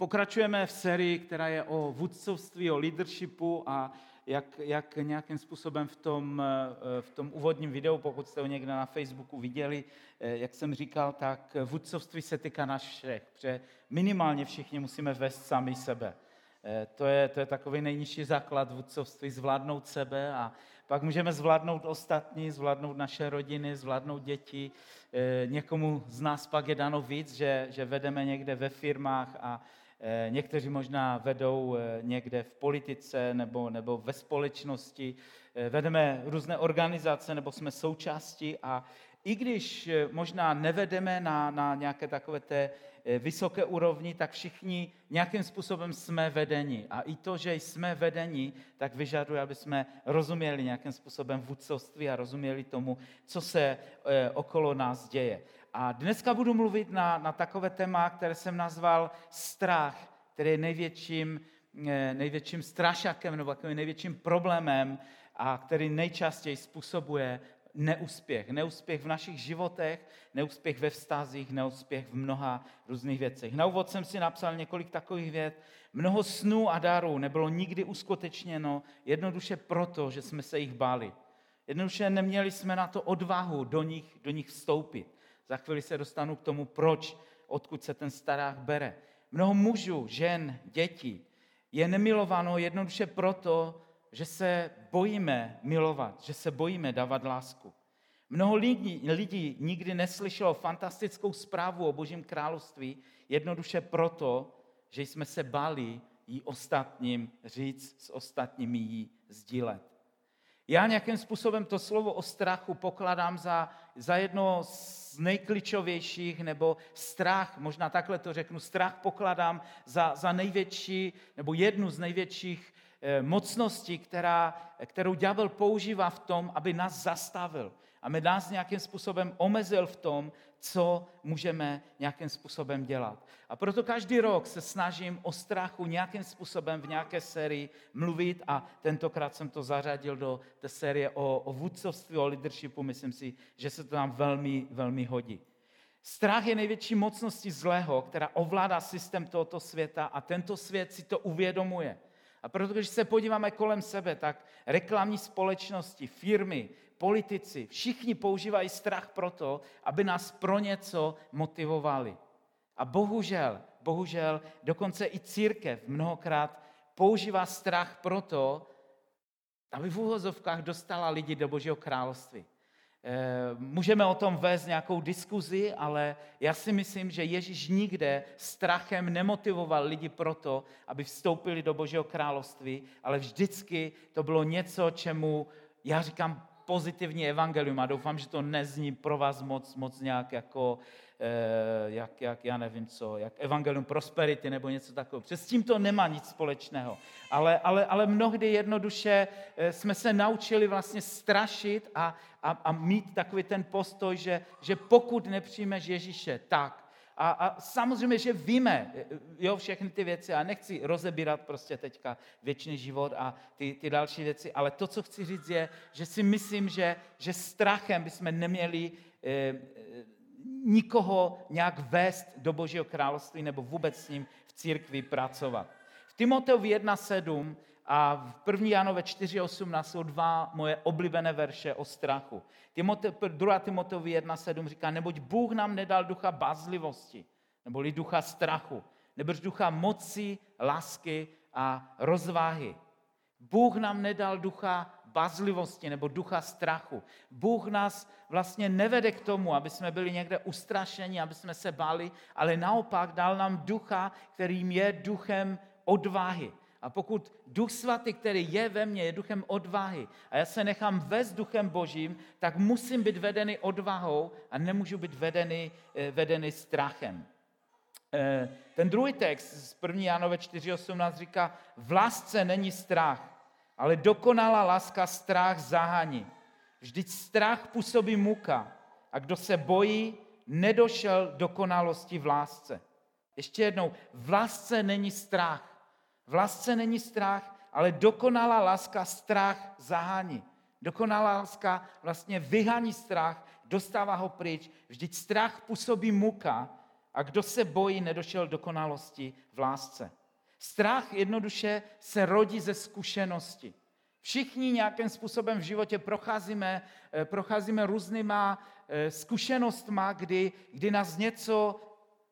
Pokračujeme v sérii, která je o vůdcovství, o leadershipu a jak, jak nějakým způsobem v tom, eh, v tom úvodním videu, pokud jste ho někde na Facebooku viděli, eh, jak jsem říkal, tak vůdcovství se týká nás všech, protože minimálně všichni musíme vést sami sebe. Eh, to je, to je takový nejnižší základ vůdcovství, zvládnout sebe a pak můžeme zvládnout ostatní, zvládnout naše rodiny, zvládnout děti. Někomu z nás pak je dáno víc, že, že vedeme někde ve firmách a někteří možná vedou eh, někde v politice nebo, nebo ve společnosti, eh, vedeme různé organizace nebo jsme součástí a i když možná nevedeme na, na nějaké takové té vysoké úrovni, tak všichni nějakým způsobem jsme vedeni. A i to, že jsme vedeni, tak vyžaduje, aby jsme rozuměli nějakým způsobem vůdcovství a rozuměli tomu, co se okolo nás děje. A dneska budu mluvit na, na takové téma, které jsem nazval strach, který je největším, eh, největším strašakem nebo takovým největším problémem a který nejčastěji způsobuje neúspěch. Neúspěch v našich životech, neúspěch ve vztazích, neúspěch v mnoha různých věcech. Na úvod jsem si napsal několik takových vět. Mnoho snů a darů nebylo nikdy uskutečněno jednoduše proto, že jsme se jich báli. Jednoduše neměli jsme na to odvahu do nich, do nich vstoupit. Za chvíli se dostanu k tomu, proč, odkud se ten starách bere. Mnoho mužů, žen, dětí je nemilováno jednoduše proto, že se bojíme milovat, že se bojíme dávat lásku. Mnoho lidí, lidí nikdy neslyšelo fantastickou zprávu o Božím království jednoduše proto, že jsme se báli jí ostatním říct, s ostatními jí sdílet. Já nějakým způsobem to slovo o strachu pokladám za, za jedno z nejklíčovějších, nebo strach, možná takhle to řeknu, strach pokladám za, za největší, nebo jednu z největších eh, mocností, která, kterou ďábel používá v tom, aby nás zastavil, aby nás nějakým způsobem omezil v tom, co můžeme nějakým způsobem dělat. A proto každý rok se snažím o strachu nějakým způsobem v nějaké sérii mluvit a tentokrát jsem to zařadil do té série o, o vůdcovství, o leadershipu. Myslím si, že se to nám velmi, velmi hodí. Strach je největší mocností zlého, která ovládá systém tohoto světa a tento svět si to uvědomuje. A proto, když se podíváme kolem sebe, tak reklamní společnosti, firmy, politici, všichni používají strach proto, aby nás pro něco motivovali. A bohužel, bohužel, dokonce i církev mnohokrát používá strach proto, aby v úhozovkách dostala lidi do Božího království. Eh, můžeme o tom vést nějakou diskuzi, ale já si myslím, že Ježíš nikde strachem nemotivoval lidi proto, aby vstoupili do Božího království, ale vždycky to bylo něco, čemu já říkám pozitivní evangelium a doufám, že to nezní pro vás moc, moc nějak jako, eh, jak, jak, já nevím co, jak evangelium prosperity nebo něco takového. Přes tím to nemá nic společného. Ale, ale, ale mnohdy jednoduše eh, jsme se naučili vlastně strašit a, a, a mít takový ten postoj, že, že pokud nepřijmeš Ježíše, tak a, a samozřejmě, že víme jo, všechny ty věci a nechci rozebírat prostě teďka věčný život a ty, ty další věci, ale to, co chci říct, je, že si myslím, že, že strachem bychom neměli eh, nikoho nějak vést do Božího království nebo vůbec s ním v církvi pracovat. V Timoteovi 1.7 a v 1. Janové 4.18 jsou dva moje oblíbené verše o strachu. Timote, 2. Timoteovi 1.7 říká, neboť Bůh nám nedal ducha bázlivosti, neboli ducha strachu, nebož ducha moci, lásky a rozváhy. Bůh nám nedal ducha bazlivosti nebo ducha strachu. Bůh nás vlastně nevede k tomu, aby jsme byli někde ustrašeni, aby jsme se báli, ale naopak dal nám ducha, kterým je duchem odvahy. A pokud duch svatý, který je ve mně, je duchem odvahy a já se nechám vést duchem božím, tak musím být vedený odvahou a nemůžu být vedený, eh, vedený strachem. Eh, ten druhý text z 1. Janové 4.18 říká, v lásce není strach, ale dokonalá láska strach zahání. Vždyť strach působí muka a kdo se bojí, nedošel dokonalosti v lásce. Ještě jednou, v lásce není strach. V lásce není strach, ale dokonalá láska strach zahání. Dokonalá láska vlastně vyhání strach, dostává ho pryč. Vždyť strach působí muka A kdo se bojí, nedošel dokonalosti v lásce. Strach jednoduše se rodí ze zkušenosti. Všichni nějakým způsobem v životě procházíme, eh, procházíme různýma eh, zkušenostma, kdy, kdy nás něco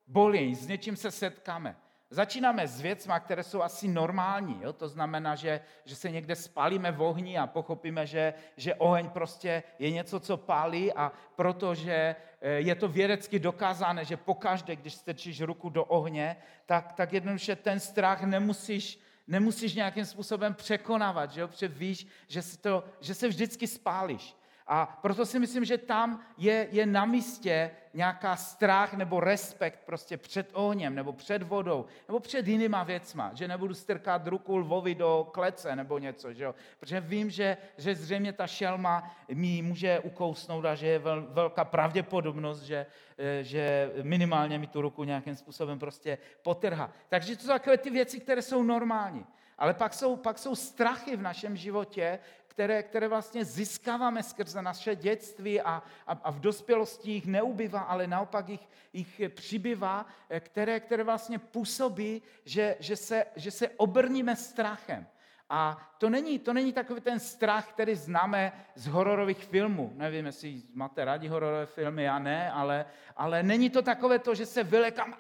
bolí, s něčím se setkáme. Začínáme s věcmi, které jsou asi normální. Jo? To znamená, že, že se někde spalíme v ohni a pochopíme, že, že oheň prostě je něco, co pálí a protože eh, je to vědecky dokázané, že pokaždé, když strčíš ruku do ohně, tak, tak jednoduše ten strach nemusíš, nemusíš nějakým způsobem překonávat, že jo? protože víš, že se, to, že se vždycky spálíš. A proto si myslím, že tam je, je na místě nějaká strach nebo respekt prostě před ohněm, nebo před vodou, nebo před jinýma věcma, že nebudu strkat ruku lvovi do klece nebo něco, že jo? protože vím, že, že zřejmě ta šelma mi může ukousnout a že je vel, velká pravděpodobnost, že, eh, že minimálně mi tu ruku nějakým způsobem prostě potrhá. Takže to jsou takové ty věci, které jsou normální. Ale pak jsou, pak jsou strachy v našem životě, které, které vlastně získáváme skrze naše dětství a, a, a v dospělosti jich neubývá, ale naopak jich, jich přibývá, které, které vlastně působí, že, že, se, že se obrníme strachem. A to není, to není takový ten strach, který známe z hororových filmů. Nevím, jestli máte rádi hororové filmy, já ne, ale, ale není to takové to, že se vylekám,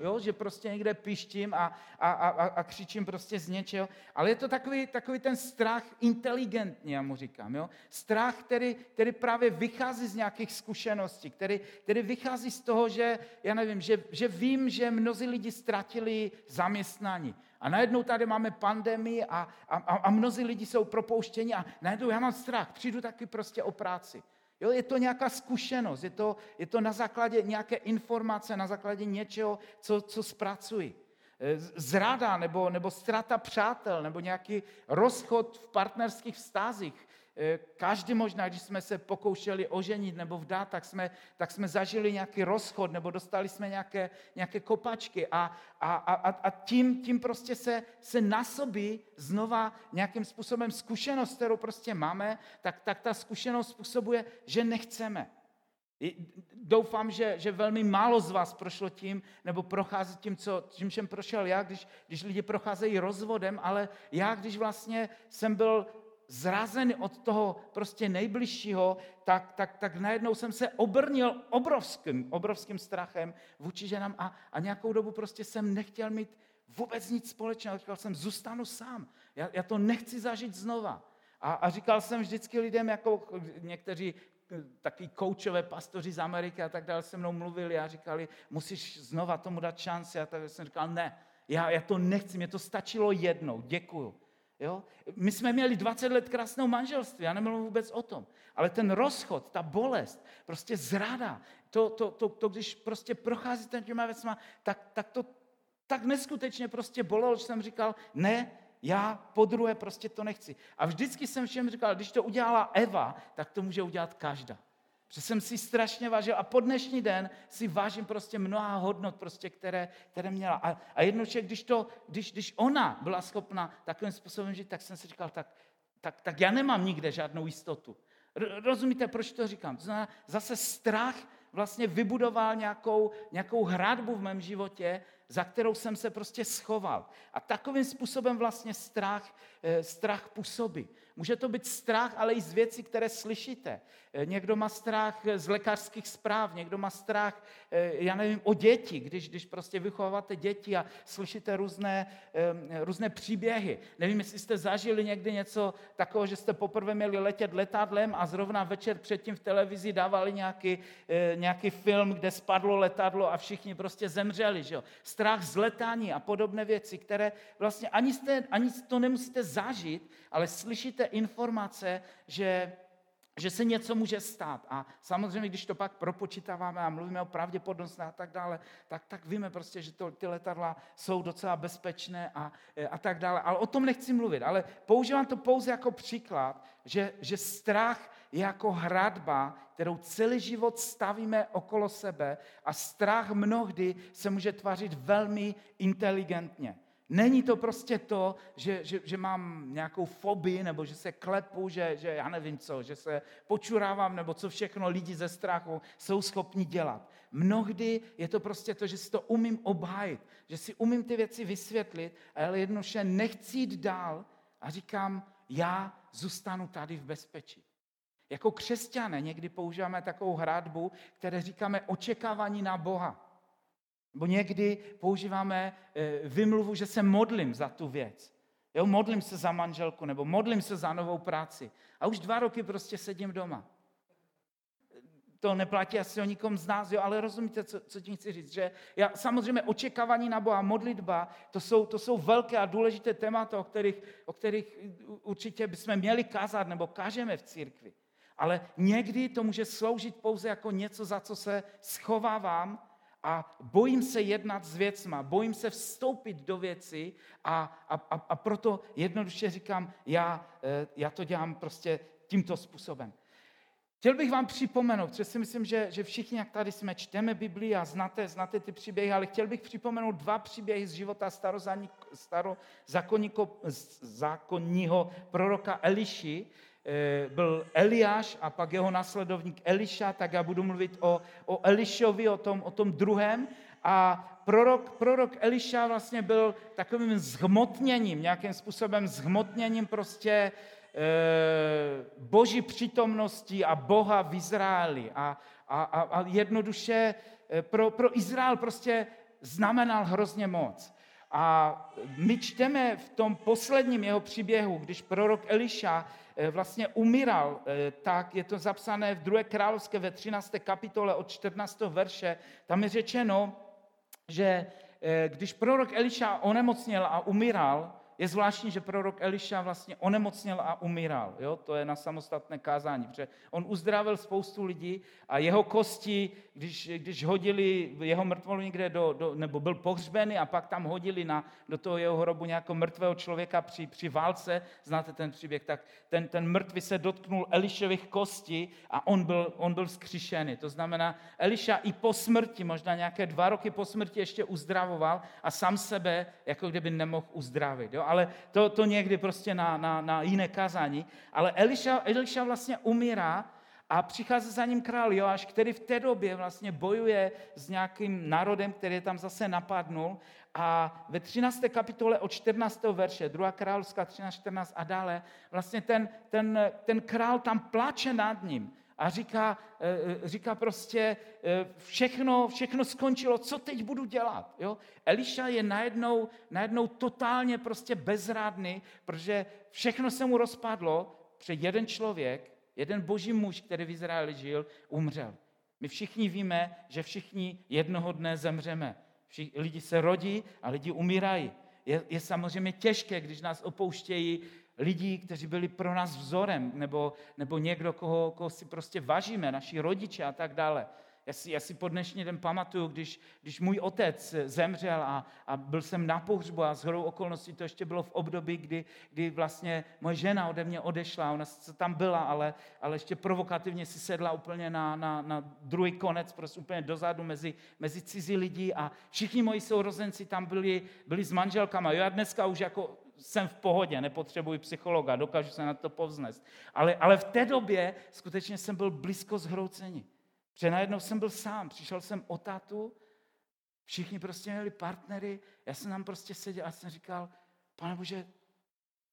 jo, že prostě někde pištím a, a, a, a křičím prostě z něčeho. Ale je to takový, takový ten strach inteligentní, já mu říkám. Jo? Strach, který, který právě vychází z nějakých zkušeností, který, který vychází z toho, že, já nevím, že, že vím, že mnozí lidi ztratili zaměstnání. A najednou tady máme pandemii a, a, a mnozí lidi jsou propouštěni a najednou já mám strach, přijdu taky prostě o práci. Jo, je to nějaká zkušenost, je to, je to na základě nějaké informace, na základě něčeho, co, co zpracuji. E, zrada nebo, nebo strata přátel nebo nějaký rozchod v partnerských vztazích, Eh, každý možná, když jsme se pokoušeli oženit nebo vdát, tak jsme, tak jsme zažili nějaký rozchod nebo dostali jsme nějaké, nějaké kopačky a, a, a, a tím, tím prostě se, se nasobí znova nějakým způsobem zkušenost, kterou prostě máme, tak, tak ta zkušenost způsobuje, že nechceme. Doufám, že, že velmi málo z vás prošlo tím, nebo prochází tím, co, tím jsem prošel já, když, když lidi procházejí rozvodem, ale já, když vlastně jsem byl zrazen od toho prostě nejbližšího, tak, tak, tak najednou jsem se obrnil obrovským, obrovským strachem vůči ženám a, a nějakou dobu prostě jsem nechtěl mít vůbec nic společného. Říkal jsem, zůstanu sám, já, já to nechci zažít znova. A, a říkal jsem vždycky lidem, jako někteří taky koučové pastoři z Ameriky a tak dále se mnou mluvili a říkali, musíš znova tomu dát šanci. A tak jsem říkal, ne, já, já to nechci, mě to stačilo jednou, děkuju. Jo? My jsme měli 20 let krásného manželství, já nemluvím vůbec o tom. Ale ten rozchod, ta bolest, prostě zrada, to, to, to, to když prostě procházíte těma věcma, tak, tak to tak neskutečně prostě bolelo, že jsem říkal, ne, já po druhé prostě to nechci. A vždycky jsem všem říkal, když to udělala Eva, tak to může udělat každá. Protože jsem si strašně vážil a po dnešní den si vážím prostě mnoha hodnot, prostě, které, které měla. A, a jednoduše, když, to, když, když ona byla schopna takovým způsobem žít, tak jsem si říkal, tak, tak, tak já nemám nikde žádnou jistotu. Rozumíte, proč to říkám? To znamená, zase strach vlastně vybudoval nějakou, nějakou hradbu v mém životě, za kterou jsem se prostě schoval. A takovým způsobem vlastně strach, eh, strach působí. Může to být strach, ale i z věcí, které slyšíte. Eh, někdo má strach z lékařských zpráv, někdo má strach, eh, já nevím, o děti, když, když prostě vychováváte děti a slyšíte různé, eh, různé příběhy. Nevím, jestli jste zažili někdy něco takového, že jste poprvé měli letět letadlem a zrovna večer předtím v televizi dávali nějaký, nějaký film, kde spadlo letadlo a všichni prostě zemřeli. Že jo? Strach z letání a podobné věci, které vlastně ani, jste, ani to nemusíte zažít, ale slyšíte informace, že že se něco může stát. A samozřejmě, když to pak propočítáváme a mluvíme o pravděpodobnosti a tak dále, tak, tak víme prostě, že to, ty letadla jsou docela bezpečné a, e, a tak dále. Ale o tom nechci mluvit. Ale používám to pouze jako příklad, že, že strach je jako hradba, kterou celý život stavíme okolo sebe a strach mnohdy se může tvařit velmi inteligentně. Není to prostě to, že, že, že mám nějakou fobii, nebo že se klepu, že, že já nevím co, že se počurávám, nebo co všechno lidi ze strachu jsou schopni dělat. Mnohdy je to prostě to, že si to umím obhájit, že si umím ty věci vysvětlit, ale jednoduše nechci jít dál a říkám, já zůstanu tady v bezpečí. Jako křesťané někdy používáme takovou hradbu, které říkáme očekávání na Boha. Nebo někdy používáme eh, vymluvu, že se modlím za tu věc. Jo, modlím se za manželku, nebo modlím se za novou práci. A už dva roky prostě sedím doma. To neplatí asi o nikom z nás, jo, ale rozumíte, co, co tím chci říct. Že já, samozřejmě očekávání na Boha, modlitba, to jsou, to jsou velké a důležité témata, o kterých, o kterých určitě bychom měli kázat, nebo kážeme v církvi. Ale někdy to může sloužit pouze jako něco, za co se schovávám a bojím se jednat s věcma, bojím se vstoupit do věci a, a, a, a proto jednoduše říkám, já, eh, já to dělám prostě tímto způsobem. Chtěl bych vám připomenout, protože si myslím, že, že všichni, jak tady jsme, čteme Biblii a znáte, znáte ty příběhy, ale chtěl bych připomenout dva příběhy z života starozákonního proroka Eliši, byl Eliáš a pak jeho následovník Eliša, tak já budu mluvit o, o Elišovi, o tom, o tom druhém. A prorok, prorok Eliša vlastně byl takovým zhmotněním, nějakým způsobem zhmotněním prostě e, boží přítomnosti a Boha v Izraeli. A, a, a, a jednoduše eh, pro, pro Izrael prostě znamenal hrozně moc. A my čteme v tom posledním jeho příběhu, když prorok Eliša Eh, vlastně umíral, eh, tak je to zapsané v 2. královské ve 13. kapitole od 14. verše. Tam je řečeno, že eh, když prorok Eliša onemocněl a umíral, je zvláštní, že prorok Eliša vlastně onemocněl a umíral. Jo? To je na samostatné kázání, protože on uzdravil spoustu lidí a jeho kosti, když, když hodili jeho mrtvolu někde do, do, nebo byl pohřbený a pak tam hodili na, do toho jeho hrobu nějakého mrtvého člověka při, při válce, znáte ten příběh, tak ten, ten mrtvý se dotknul Elišových kostí a on byl, on byl zkřišený. To znamená, Eliša i po smrti, možná nějaké dva roky po smrti ještě uzdravoval a sám sebe jako kdyby nemohl uzdravit. Jo? Ale to, to někdy prostě na, na, na jiné kázání. Ale Eliša, Eliša vlastně umírá a přichází za ním král Joáš, který v té době vlastně bojuje s nějakým národem, který tam zase napadnul. A ve 13. kapitole od 14. verše, 2. královská 13, 14 a dále, vlastně ten, ten, ten král tam pláče nad ním a říká, eh, říká prostě, eh, všechno, všechno skončilo, co teď budu dělat? Jo? Eliša je najednou, najednou totálně prostě bezrádný, protože všechno se mu rozpadlo, před jeden člověk, jeden boží muž, který v Izraeli žil, umřel. My všichni víme, že všichni jednoho dne zemřeme. Lidi se rodí a lidi umírají. Je, je samozřejmě těžké, když nás opouštějí lidí, kteří byli pro nás vzorem, nebo, nebo někdo, koho, koho si prostě vážíme, naši rodiče a tak dále. Já si, já si po dnešní den pamatuju, když, když můj otec zemřel a, a byl jsem na pohřbu a shodou okolností to ještě bylo v období, kdy, kdy vlastně moje žena ode mě odešla, ona se tam byla, ale, ale ještě provokativně si sedla úplně na, na, na druhý konec, prostě úplně dozadu mezi, mezi cizí lidi a všichni moji sourozenci tam byli, byli s manželkama. Já dneska už jako jsem v pohodě, nepotřebuji psychologa, dokážu se na to povznést. Ale, ale v té době skutečně jsem byl blízko zhroucení. Protože najednou jsem byl sám, přišel jsem o tátu, všichni prostě měli partnery, já jsem tam prostě seděl a jsem říkal, pane Bože,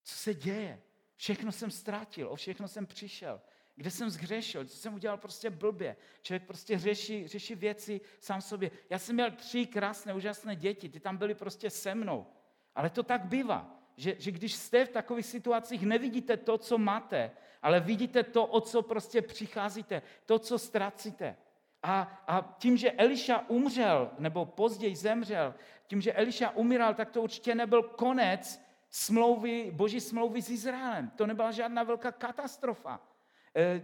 co se děje? Všechno jsem ztratil, o všechno jsem přišel. Kde jsem zhřešil, co jsem udělal prostě blbě. Člověk prostě řeší, řeší věci sám sobě. Já jsem měl tři krásné, úžasné děti, ty tam byly prostě se mnou. Ale to tak bývá že, že když jste v takových situacích, nevidíte to, co máte, ale vidíte to, o co prostě přicházíte, to, co ztracíte. A, a tím, že Eliša umřel, nebo později zemřel, tím, že Eliša umíral, tak to určitě nebyl konec smlouvy, boží smlouvy s Izraelem. To nebyla žádná velká katastrofa. E,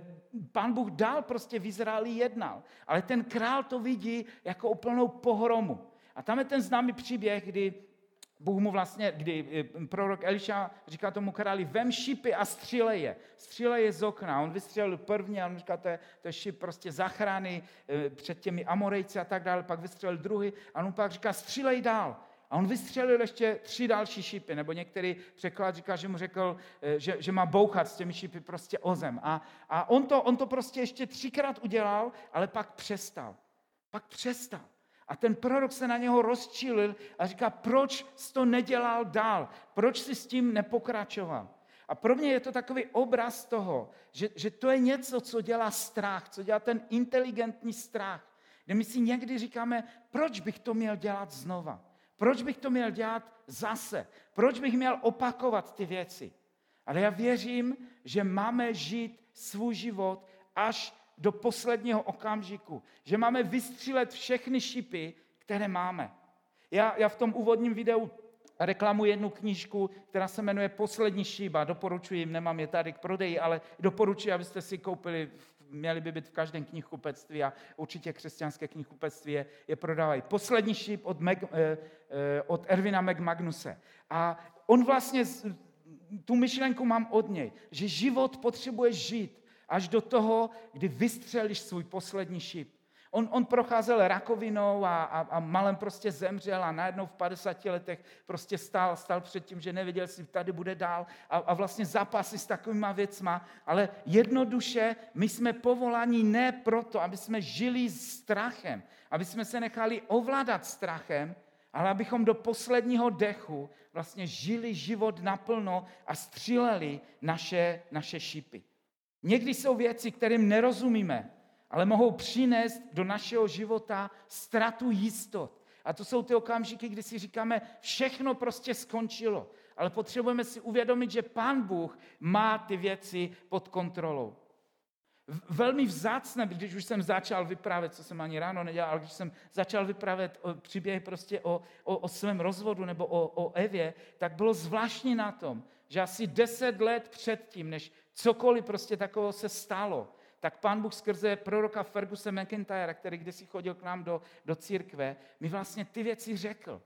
pán Bůh dál prostě v Izraeli jednal, ale ten král to vidí jako úplnou pohromu. A tam je ten známý příběh, kdy Bůh mu vlastně, kdy eh, prorok Eliša říká tomu králi, vem šipy a střílej je. Střílej je z okna. On vystřelil první a on říká, to je, to je šip prostě zachrany eh, před těmi Amorejci a tak dále. Pak vystřelil druhý a on pak říká, střílej dál. A on vystřelil ještě tři další šípy, nebo některý překlad říká, že mu řekl, eh, že, že má bouchat s těmi šípy prostě o zem. A, a on, to, on to prostě ještě třikrát udělal, ale pak přestal. Pak přestal. A ten prorok se na něho rozčílil a říká, proč jsi to nedělal dál? Proč jsi s tím nepokračoval? A pro mě je to takový obraz toho, že, že to je něco, co dělá strach, co dělá ten inteligentní strach. Kde my si někdy říkáme, proč bych to měl dělat znova? Proč bych to měl dělat zase? Proč bych měl opakovat ty věci? Ale já věřím, že máme žít svůj život až do posledního okamžiku. Že máme vystřílet všechny šipy, které máme. Já, já v tom úvodním videu reklamuji jednu knížku, která se jmenuje Poslední šíba. Doporučuji nemám je tady k prodeji, ale doporučuji, abyste si koupili, měli by být v každém knihkupectví a určitě křesťanské knihkupectví je, je prodávají. Poslední šíp od, Meg, eh, eh, od Ervina McMagnuse. A on vlastně, tu myšlenku mám od něj, že život potřebuje žít až do toho, kdy vystřelíš svůj poslední šíp. On, on procházel rakovinou a, a, a malem prostě zemřel a najednou v 50 letech prostě stál, stál před tím, že nevěděl, jestli tady bude dál a, a vlastně zápasy s takovýma věcma, ale jednoduše my jsme povoláni ne proto, aby jsme žili strachem, aby jsme se nechali ovládat strachem, ale abychom do posledního dechu vlastně žili život naplno a stříleli naše, naše šípy. Někdy jsou věci, kterým nerozumíme, ale mohou přinést do našeho života ztratu jistot. A to jsou ty okamžiky, kdy si říkáme, všechno prostě skončilo. Ale potřebujeme si uvědomit, že Pán Bůh má ty věci pod kontrolou. Velmi vzácné, když už jsem začal vyprávět, co jsem ani ráno nedělal, ale když jsem začal vyprávět příběhy prostě o, o, o svém rozvodu nebo o, o Evě, tak bylo zvláštní na tom, že asi deset let předtím, než cokoliv prostě takového se stalo, tak pán Bůh skrze proroka Ferguse McIntyre, který kdysi chodil k nám do, do církve, mi vlastně ty věci řekl.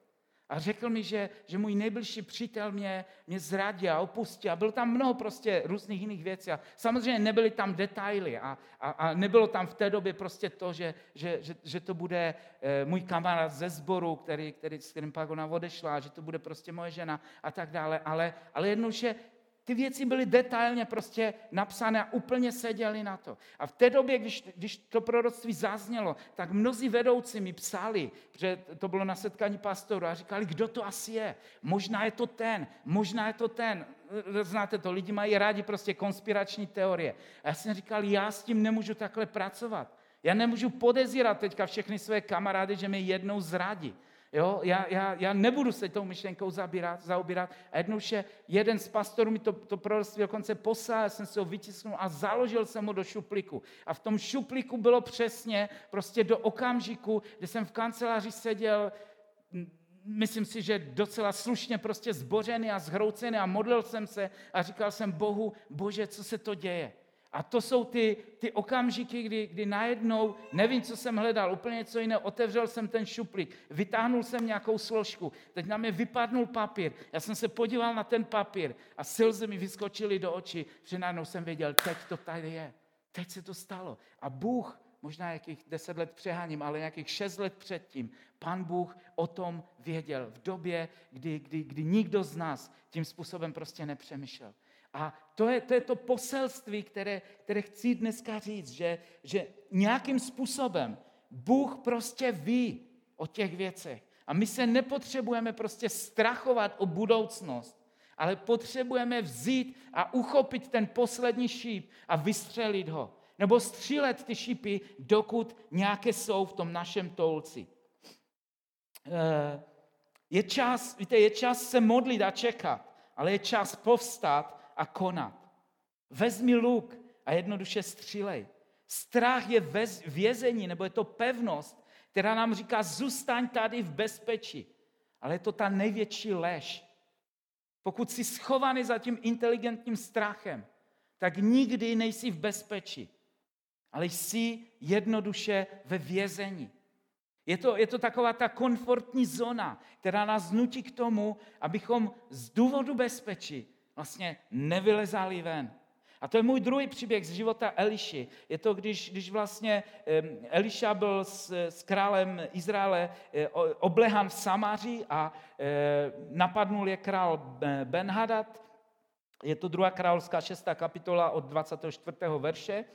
A řekl mi, že, že můj nejbližší přítel mě, mě zradil a opustil. A bylo tam mnoho prostě různých jiných věcí. A samozřejmě nebyly tam detaily. A, a, a nebylo tam v té době prostě to, že, že, že, že to bude e, můj kamarád ze sboru, který, který, s kterým pak ona odešla, že to bude prostě moje žena a tak dále. Ale, ale jednoduše ty věci byly detailně prostě napsané a úplně seděli na to. A v té době, když, když to proroctví zaznělo, tak mnozí vedoucí mi psali, že to bylo na setkání pastoru a říkali, kdo to asi je. Možná je to ten, možná je to ten. Znáte to, lidi mají rádi prostě konspirační teorie. A já jsem říkal, já s tím nemůžu takhle pracovat. Já nemůžu podezírat teďka všechny své kamarády, že mě jednou zradí. Jo, já, já, já nebudu se tou myšlenkou zabírat, zaobírat. A jednoduše jeden z pastorů mi to, to proroctví dokonce poslal, já jsem si ho vytisknul a založil jsem ho do šuplíku. A v tom šuplíku bylo přesně prostě do okamžiku, kdy jsem v kanceláři seděl, myslím si, že docela slušně prostě zbořený a zhroucený a modlil jsem se a říkal jsem Bohu, bože, co se to děje? A to jsou ty, ty okamžiky, kdy, kdy najednou, nevím, co jsem hledal, úplně něco jiného, otevřel jsem ten šuplík, vytáhnul jsem nějakou složku, teď na mě vypadnul papír, já jsem se podíval na ten papír a slzy mi vyskočily do očí, že najednou jsem věděl, teď to tady je, teď se to stalo. A Bůh, možná jakých deset let přeháním, ale nějakých šest let předtím, pan Bůh o tom věděl v době, kdy, kdy, kdy nikdo z nás tím způsobem prostě nepřemýšlel. A to je to, je to poselství, které, které chci dneska říct, že, že nějakým způsobem Bůh prostě ví o těch věcech. A my se nepotřebujeme prostě strachovat o budoucnost, ale potřebujeme vzít a uchopit ten poslední šíp a vystřelit ho. Nebo střílet ty šípy, dokud nějaké jsou v tom našem toulci. Eh, je čas, víte, je čas se modlit a čekat, ale je čas povstat a konat. Vezmi luk a jednoduše střílej. Strach je vězení, nebo je to pevnost, která nám říká, zůstaň tady v bezpečí. Ale je to ta největší lež. Pokud jsi schovaný za tím inteligentním strachem, tak nikdy nejsi v bezpečí. Ale jsi jednoduše ve vězení. Je to, je to taková ta komfortní zóna, která nás nutí k tomu, abychom z důvodu bezpečí vlastně nevylezali ven. A to je můj druhý příběh z života Eliši. Je to, když, když vlastně Eliša byl s, s králem Izraele eh, oblehan v Samáři a eh, napadnul je král Benhadad. Je to druhá královská šestá kapitola od 24. verše.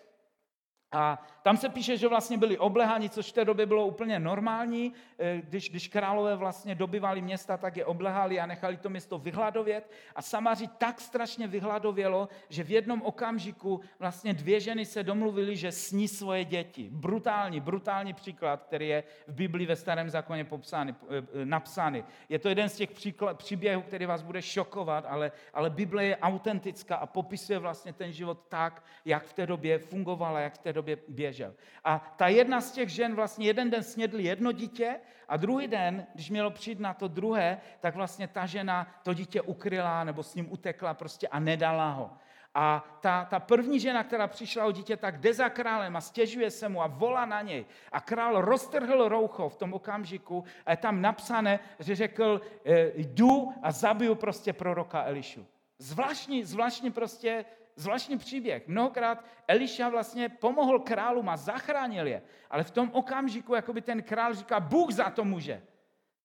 A tam se píše, že vlastně byli obleháni, což v té době bylo úplně normální. Eh, když, když králové vlastně dobývali města, tak je oblehali a nechali to město vyhladovět. A Samaři tak strašně vyhladovělo, že v jednom okamžiku vlastně dvě ženy se domluvily, že sní svoje děti. Brutální, brutální příklad, který je v Biblii ve starém zákoně popsány, eh, napsány. Je to jeden z těch příklad, příběhů, který vás bude šokovat, ale, ale Bible je autentická a popisuje vlastně ten život tak, jak v té době fungovala, jak v té době době běžel. A ta jedna z těch žen vlastně jeden den snědli jedno dítě a druhý den, když mělo přijít na to druhé, tak vlastně ta žena to dítě ukryla nebo s ním utekla prostě a nedala ho. A ta, ta první žena, která přišla o dítě, tak jde za králem a stěžuje se mu a volá na něj. A král roztrhl roucho v tom okamžiku a je tam napsané, že řekl, e, jdu a zabiju prostě proroka Elišu. Zvláštní, zvláštní prostě zvláštní příběh. Mnohokrát Eliša vlastně pomohl králům a zachránil je, ale v tom okamžiku jako by ten král říká, Bůh za to může.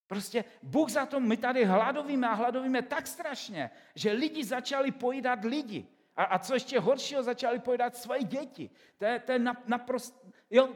Prostě Bůh za to, my tady hladovíme a hladovíme tak strašně, že lidi začali pojídat lidi. A, a co ještě horšího, začali pojídat svoje děti. To je, to je naprosto... Jo,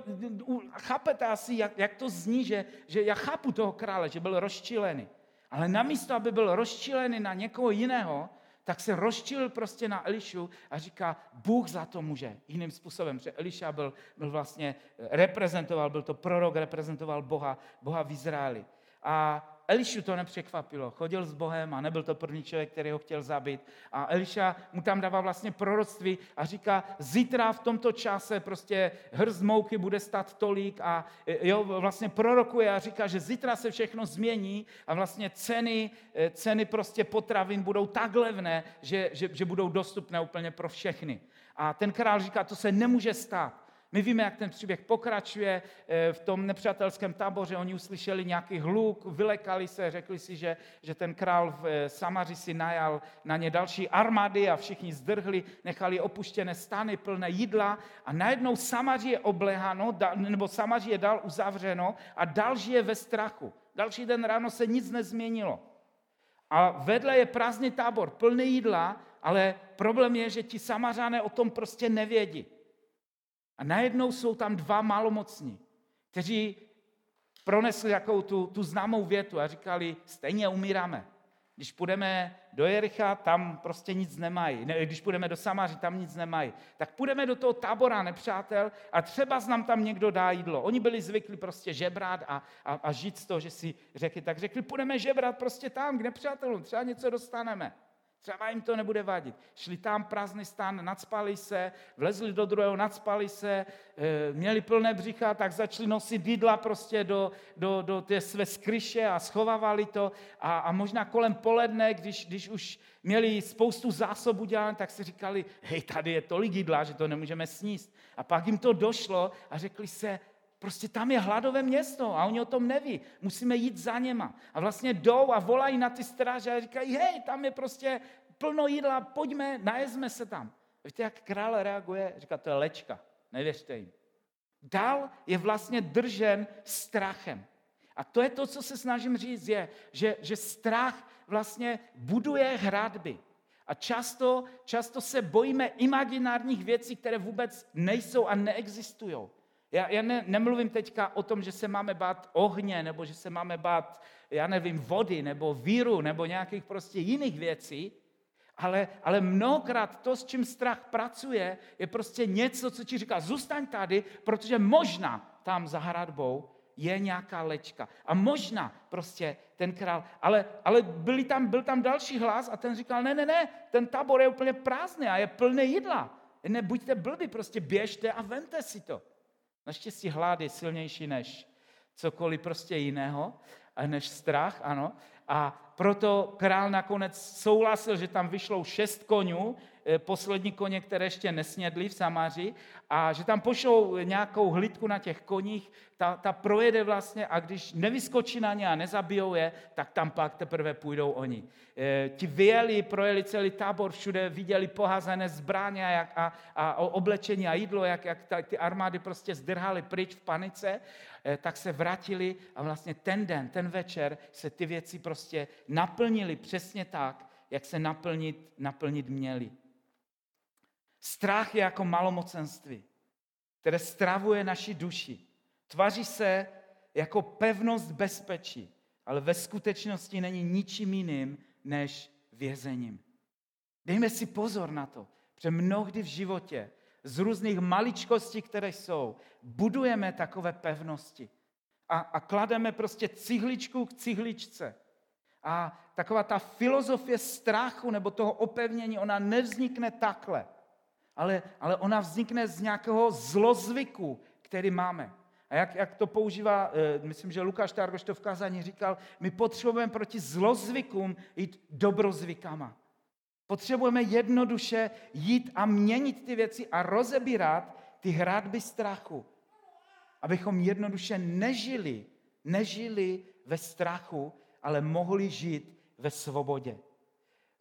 chápete asi, jak, jak to zní, že, že já chápu toho krále, že byl rozčilený. Ale namísto, aby byl rozčilený na někoho jiného, tak se rozčil prostě na Elišu a říká, Bůh za to může. Jiným způsobem, že Eliša byl, byl vlastně, reprezentoval, byl to prorok, reprezentoval Boha, Boha v Izraeli. A Elišu to nepřekvapilo. Chodil s Bohem a nebyl to první člověk, který ho chtěl zabít. A Eliša mu tam dává vlastně proroctví a říká, zítra v tomto čase prostě hrz mouky bude stát tolik a jo, vlastně prorokuje a říká, že zítra se všechno změní a vlastně ceny, ceny prostě potravin budou tak levné, že, že, že budou dostupné úplně pro všechny. A ten král říká, to se nemůže stát. My víme, jak ten příběh pokračuje eh, v tom nepřátelském táboře. Oni uslyšeli nějaký hluk, vylekali se, řekli si, že, že ten král v eh, Samaři si najal na ně další armády a všichni zdrhli, nechali opuštěné stany plné jídla a najednou Samaři je obleháno, nebo Samaři je dal uzavřeno a dal žije ve strachu. Další den ráno se nic nezměnilo. A vedle je prázdný tábor, plný jídla, ale problém je, že ti samařané o tom prostě nevědí. A najednou jsou tam dva malomocní, kteří pronesli jakou tu, tu známou větu a říkali, stejně umíráme. Když půjdeme do Jericha, tam prostě nic nemají. Ne, když půjdeme do Samaři, tam nic nemají. Tak půjdeme do toho tábora nepřátel a třeba nám tam někdo dá jídlo. Oni byli zvyklí prostě žebrat a, a, a žít z toho, že si řekli, tak řekli, půjdeme žebrat prostě tam k nepřátelům, třeba něco dostaneme. Třeba jim to nebude vadit. Šli tam prázdný stan, nadspali se, vlezli do druhého, nadspali se, eh, měli plné břicha, tak začali nosit jídla prostě do, do, do té své skryše a schovávali to. A, a možná kolem poledne, když, když už měli spoustu zásob udělané, tak si říkali, hej, tady je tolik jídla, že to nemůžeme sníst. A pak jim to došlo a řekli se, Prostě tam je hladové město a oni o tom neví. Musíme jít za něma. A vlastně jdou a volají na ty stráže a říkají, hej, tam je prostě plno jídla, pojďme, najezme se tam. Víte, jak král reaguje? Říká, to je lečka, nevěřte jim. Dál je vlastně držen strachem. A to je to, co se snažím říct, je, že, že strach vlastně buduje hradby. A často, často se bojíme imaginárních věcí, které vůbec nejsou a neexistují. Já, já ne, nemluvím teďka o tom, že se máme bát ohně, nebo že se máme bát, já nevím, vody, nebo víru, nebo nějakých prostě jiných věcí, ale, ale mnohokrát to, s čím strach pracuje, je prostě něco, co ti říká, zůstaň tady, protože možná tam za hradbou je nějaká lečka. A možná prostě ten král, ale, ale byli tam, byl tam další hlas a ten říkal, ne, ne, ne, ten tábor je úplně prázdný a je plný jídla. Nebuďte blbí, prostě běžte a vemte si to. Naštěstí hlad je silnější než cokoliv prostě jiného, než strach, ano. A proto král nakonec souhlasil, že tam vyšlou šest konňů, eh, poslední koně, které ještě nesnědli v Samáři a že tam pošlou nějakou hlídku na těch koních, ta, ta projede vlastně a když nevyskočí na ně a nezabijou je, tak tam pak teprve půjdou oni. E, ti vyjeli, projeli celý tábor, všude viděli poházené zbraně a, a, a oblečení a jídlo, jak, jak ta, ty armády prostě zdrhaly pryč v panice, e, tak se vrátili a vlastně ten den, ten večer se ty věci prostě naplnili přesně tak, jak se naplnit, naplnit měli. Strach je jako malomocenství, které stravuje naši duši. Tvaří se jako pevnost bezpečí, ale ve skutečnosti není ničím jiným než vězením. Dejme si pozor na to, protože mnohdy v životě z různých maličkostí, které jsou, budujeme takové pevnosti a, a klademe prostě cihličku k cihličce. A taková ta filozofie strachu nebo toho opevnění, ona nevznikne takhle, ale, ale ona vznikne z nějakého zlozvyku, který máme. A jak, jak to používá, eh, myslím, že Lukáš Targoš to v kázání říkal, my potřebujeme proti zlozvykům jít dobrozvykama. Potřebujeme jednoduše jít a měnit ty věci a rozebírat ty hradby strachu. Abychom jednoduše nežili, nežili ve strachu, ale mohli žít ve svobodě.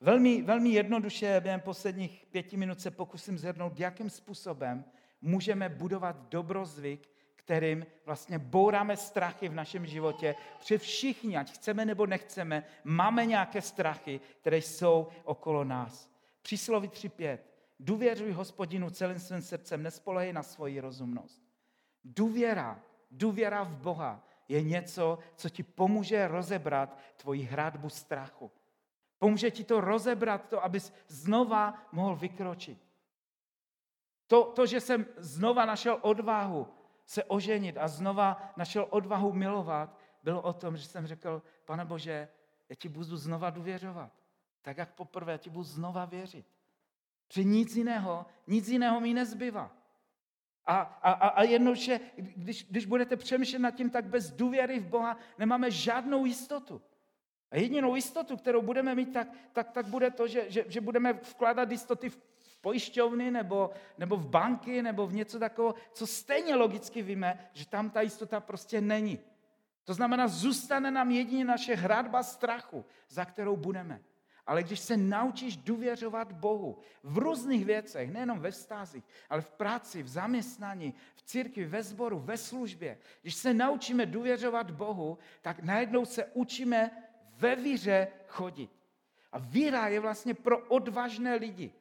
Velmi, velmi jednoduše během posledních pěti minut se pokusím zhrnout, jakým způsobem můžeme budovat dobrozvyk, kterým vlastně bouráme strachy v našem životě. Protože všichni, ať chceme nebo nechceme, máme nějaké strachy, které jsou okolo nás. Přísloví 3.5. Důvěřuj hospodinu celým svým srdcem, nespolehej na svoji rozumnost. Důvěra, důvěra v Boha je něco, co ti pomůže rozebrat tvoji hradbu strachu. Pomůže ti to rozebrat, to, abys znova mohl vykročit. To, to, že jsem znova našel odvahu se oženit a znova našel odvahu milovat, bylo o tom, že jsem řekl, pane Bože, já ti budu znova důvěřovat. Tak jak poprvé, já ti budu znova věřit. Při nic jiného, nic jiného mi nezbyvá. A, a, a jednoduše, když, když budete přemýšlet nad tím, tak bez důvěry v Boha nemáme žádnou jistotu. A jedinou jistotu, kterou budeme mít, tak, tak, tak bude to, že, že, že budeme vkládat jistoty v pojišťovny nebo, nebo v banky nebo v něco takového, co stejně logicky víme, že tam ta jistota prostě není. To znamená, zůstane nám jedině naše hradba strachu, za kterou budeme. Ale když se naučíš důvěřovat Bohu v různých věcech, nejenom ve vztazích, ale v práci, v zaměstnání, v církvi, ve sboru, ve službě, když se naučíme důvěřovat Bohu, tak najednou se učíme ve víře chodit. A víra je vlastně pro odvážné lidi.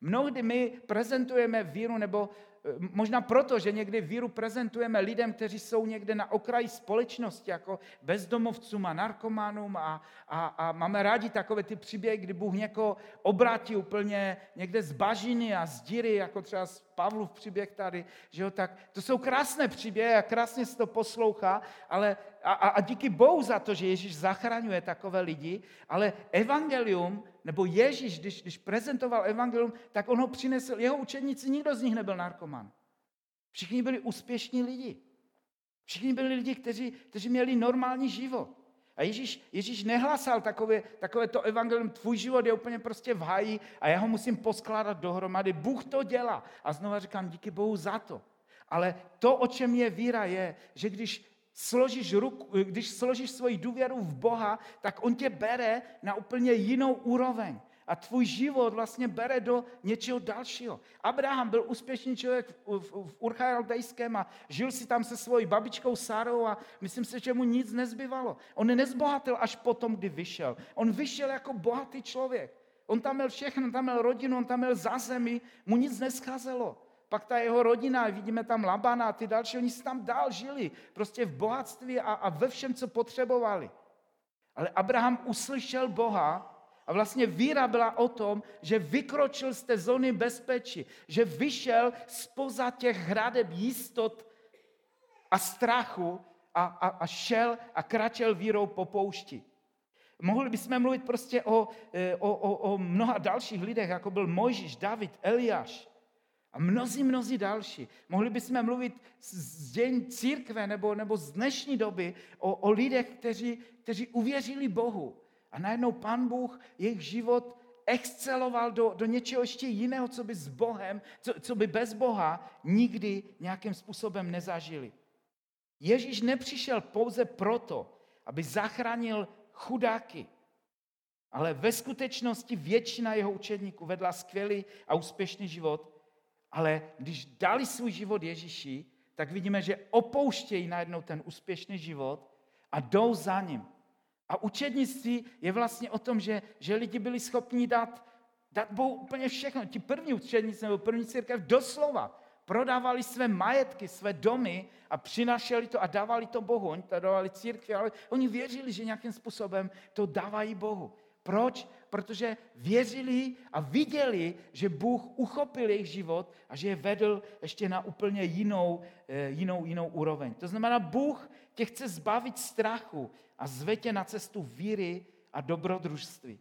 Mnohdy my prezentujeme víru, nebo eh, možná proto, že někdy víru prezentujeme lidem, kteří jsou někde na okraji společnosti, jako bezdomovcům a narkománům a, a, a máme rádi takové ty příběhy, kdy Bůh někoho obrátí úplně někde z bažiny a z díry, jako třeba z Pavlův příběh tady, že jo, tak to jsou krásné příběhy a krásně se to poslouchá, ale a, a, díky Bohu za to, že Ježíš zachraňuje takové lidi, ale evangelium, nebo Ježíš, když, když prezentoval evangelium, tak on ho přinesl, jeho učeníci, nikdo z nich nebyl narkoman. Všichni byli úspěšní lidi. Všichni byli lidi, kteří, kteří měli normální život. A Ježíš, Ježíš nehlasal takové, takové to evangelium, tvůj život je úplně prostě v háji a já ho musím poskládat dohromady. Bůh to dělá. A znova říkám, díky Bohu za to. Ale to, o čem je víra, je, že když složíš ruku, když složíš svoji důvěru v Boha, tak on tě bere na úplně jinou úroveň. A tvůj život vlastně bere do něčeho dalšího. Abraham byl úspěšný člověk v, v, v a žil si tam se svojí babičkou Sarou a myslím si, že mu nic nezbyvalo. On nezbohatil až potom, kdy vyšel. On vyšel jako bohatý člověk. On tam měl všechno, on tam měl rodinu, on tam měl zázemí, mu nic nescházelo. Pak ta jeho rodina, vidíme tam Labana a ty další, oni si tam dál žili, prostě v bohatství a, a ve všem, co potřebovali. Ale Abraham uslyšel Boha a vlastně víra byla o tom, že vykročil z té zóny bezpečí, že vyšel spoza těch hradeb jistot a strachu a, a, a šel a kračel vírou po poušti. Mohli bychom mluvit prostě o, e, o, o, o mnoha dalších lidech, jako byl Mojžíš, David, Eliáš. A mnozí, mnozí další. Mohli bychom mluvit z dějin církve nebo, nebo z dnešní doby o, o lidech, kteří, kteří uvěřili Bohu. A najednou pan Bůh jejich život exceloval do, do něčeho ještě jiného, co by s Bohem, co, co by bez Boha nikdy nějakým způsobem nezažili. Ježíš nepřišel pouze proto, aby zachránil chudáky, ale ve skutečnosti většina jeho učedníků vedla skvělý a úspěšný život, ale když dali svůj život Ježíši, tak vidíme, že opouštějí najednou ten úspěšný život a jdou za ním. A učednictví je vlastně o tom, že, že lidi byli schopni dát, dát Bohu úplně všechno. Ti první učedníci nebo první církev doslova prodávali své majetky, své domy a přinašeli to a dávali to Bohu. Oni to dávali církvi, ale oni věřili, že nějakým způsobem to dávají Bohu. Proč? Protože věřili a viděli, že Bůh uchopil jejich život a že je vedl ještě na úplně jinou, eh, jinou, jinou úroveň. To znamená, Bůh tě chce zbavit strachu a zve tě na cestu víry a dobrodružství.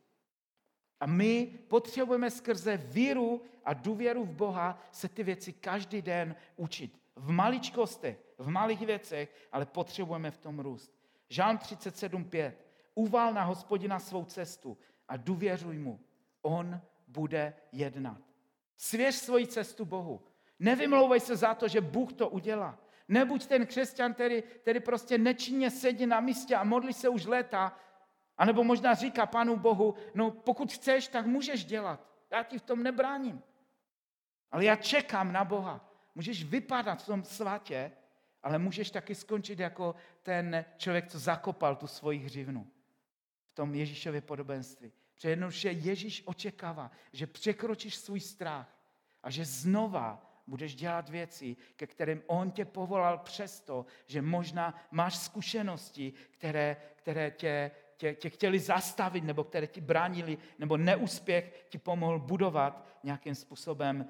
A my potřebujeme skrze víru a důvěru v Boha se ty věci každý den učit. V maličkostech, v malých věcech, ale potřebujeme v tom růst. Žán 37.5. Uval na hospodina svou cestu a důvěřuj mu. On bude jednat. Svěř svoji cestu Bohu. Nevymlouvej se za to, že Bůh to udělá. Nebuď ten křesťan, který, který prostě nečinně sedí na místě a modlí se už léta, anebo možná říká Pánu Bohu, no pokud chceš, tak můžeš dělat. Já ti v tom nebráním. Ale já čekám na Boha. Můžeš vypadat v tom svatě, ale můžeš taky skončit jako ten člověk, co zakopal tu svoji hřivnu v tom Ježíšově podobenství. Protože Ježíš očekává, že překročíš svůj strach a že znova budeš dělat věci, ke kterým On tě povolal přesto, že možná máš zkušenosti, které, které tě, tě, tě chtěli zastavit, nebo které ti bránili, nebo neúspěch ti pomohl budovat nějakým způsobem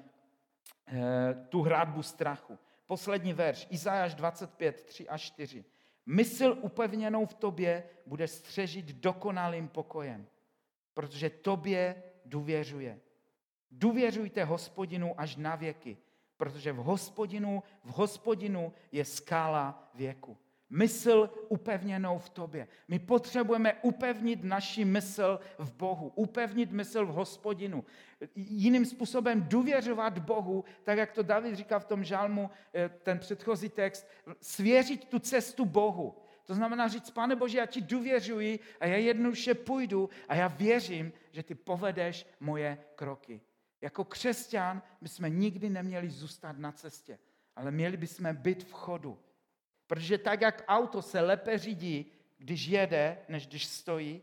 e, tu hradbu strachu. Poslední verš, Izajáš 25, 3 a 4. Mysl upevněnou v tobě bude střežit dokonalým pokojem, protože tobě důvěřuje. Důvěřujte hospodinu až na věky, protože v hospodinu, v hospodinu je skála věku. Mysl upevněnou v tobě. My potřebujeme upevnit naši mysl v Bohu, upevnit mysl v hospodinu. Jiným způsobem důvěřovat Bohu, tak jak to David říká v tom žalmu, eh, ten předchozí text, svěřit tu cestu Bohu. To znamená říct, pane Bože, já ti důvěřuji a já jednoduše půjdu a já věřím, že ty povedeš moje kroky. Jako křesťan bychom nikdy neměli zůstat na cestě, ale měli bychom být v chodu. Protože tak, jak auto se lépe řídí, když jede, než když stojí,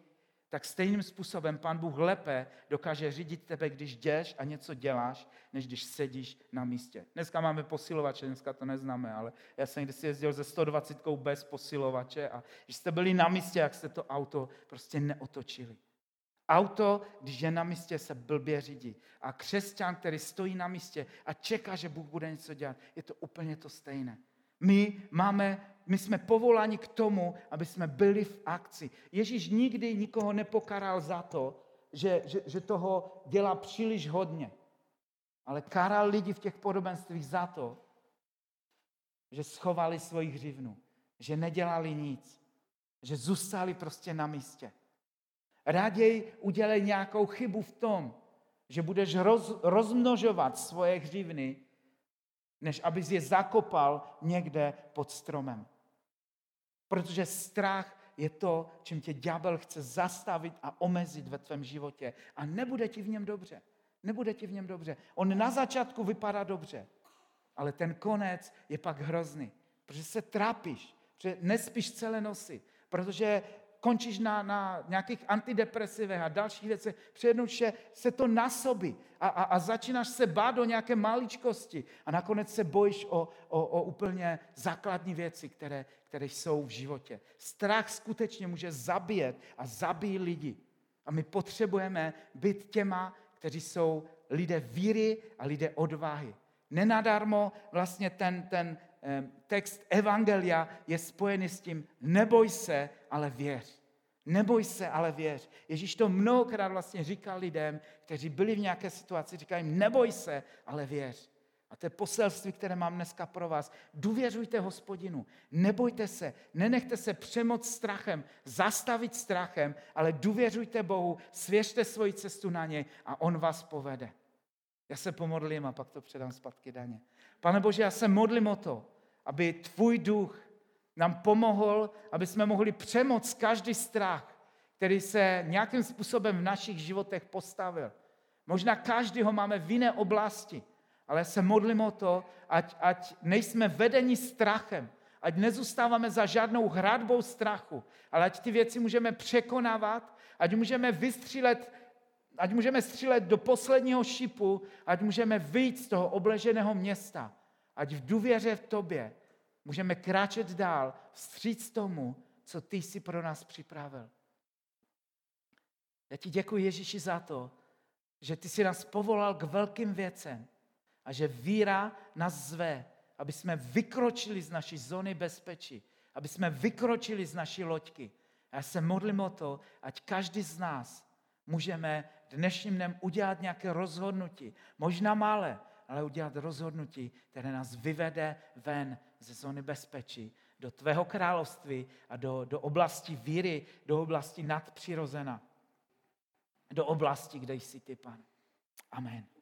tak stejným způsobem Pán Bůh lépe dokáže řídit tebe, když jdeš a něco děláš, než když sedíš na místě. Dneska máme posilovače, dneska to neznáme, ale já jsem kdysi jezdil ze 120 bez posilovače a když jste byli na místě, jak jste to auto prostě neotočili. Auto, když je na místě, se blbě řídí. A křesťan, který stojí na místě a čeká, že Bůh bude něco dělat, je to úplně to stejné. My, máme, my jsme povoláni k tomu, aby jsme byli v akci. Ježíš nikdy nikoho nepokaral za to, že, že, že toho dělá příliš hodně. Ale karal lidi v těch podobenstvích za to, že schovali svoji hřivnu, že nedělali nic, že zůstali prostě na místě. Raději udělej nějakou chybu v tom, že budeš roz, rozmnožovat svoje hřivny, než abys je zakopal někde pod stromem. Protože strach je to, čím tě ďábel chce zastavit a omezit ve tvém životě. A nebude ti v něm dobře. Nebude ti v něm dobře. On na začátku vypadá dobře, ale ten konec je pak hrozný. Protože se trápíš, protože nespíš celé nosy, protože končíš na, na nějakých antidepresivech a dalších věcech, přednuše se to nasobí a, a, a začínáš se bát do nějaké maličkosti a nakonec se bojíš o, o, o úplně základní věci, které, které jsou v životě. Strach skutečně může zabíjet a zabíjí lidi. A my potřebujeme být těma, kteří jsou lidé víry a lidé odvahy. Nenadarmo vlastně ten, ten text Evangelia je spojený s tím neboj se, ale věř. Neboj se, ale věř. Ježíš to mnohokrát vlastně říkal lidem, kteří byli v nějaké situaci, říká jim neboj se, ale věř. A to je poselství, které mám dneska pro vás. Důvěřujte hospodinu, nebojte se, nenechte se přemoc strachem, zastavit strachem, ale důvěřujte Bohu, svěřte svoji cestu na něj a on vás povede. Já se pomodlím a pak to předám zpátky daně. Pane Bože, já se modlím o to, aby tvůj duch nám pomohl, aby jsme mohli přemoc každý strach, který se nějakým způsobem v našich životech postavil. Možná každý ho máme v jiné oblasti, ale se modlím o to, ať, ať nejsme vedeni strachem, ať nezůstáváme za žádnou hradbou strachu, ale ať ty věci můžeme překonávat, ať můžeme vystřílet, ať můžeme střílet do posledního šipu, ať můžeme vyjít z toho obleženého města, ať v důvěře v tobě můžeme kráčet dál, vstříc tomu, co ty jsi pro nás připravil. Já ti děkuji, Ježíši, za to, že ty jsi nás povolal k velkým věcem a že víra nás zve, aby jsme vykročili z naší zóny bezpečí, aby jsme vykročili z naší loďky. Já se modlím o to, ať každý z nás můžeme dnešním dnem udělat nějaké rozhodnutí, možná malé, ale udělat rozhodnutí, které nás vyvede ven ze zóny bezpečí, do tvého království a do, do oblasti víry, do oblasti nadpřirozena, do oblasti, kde jsi ty, pane. Amen.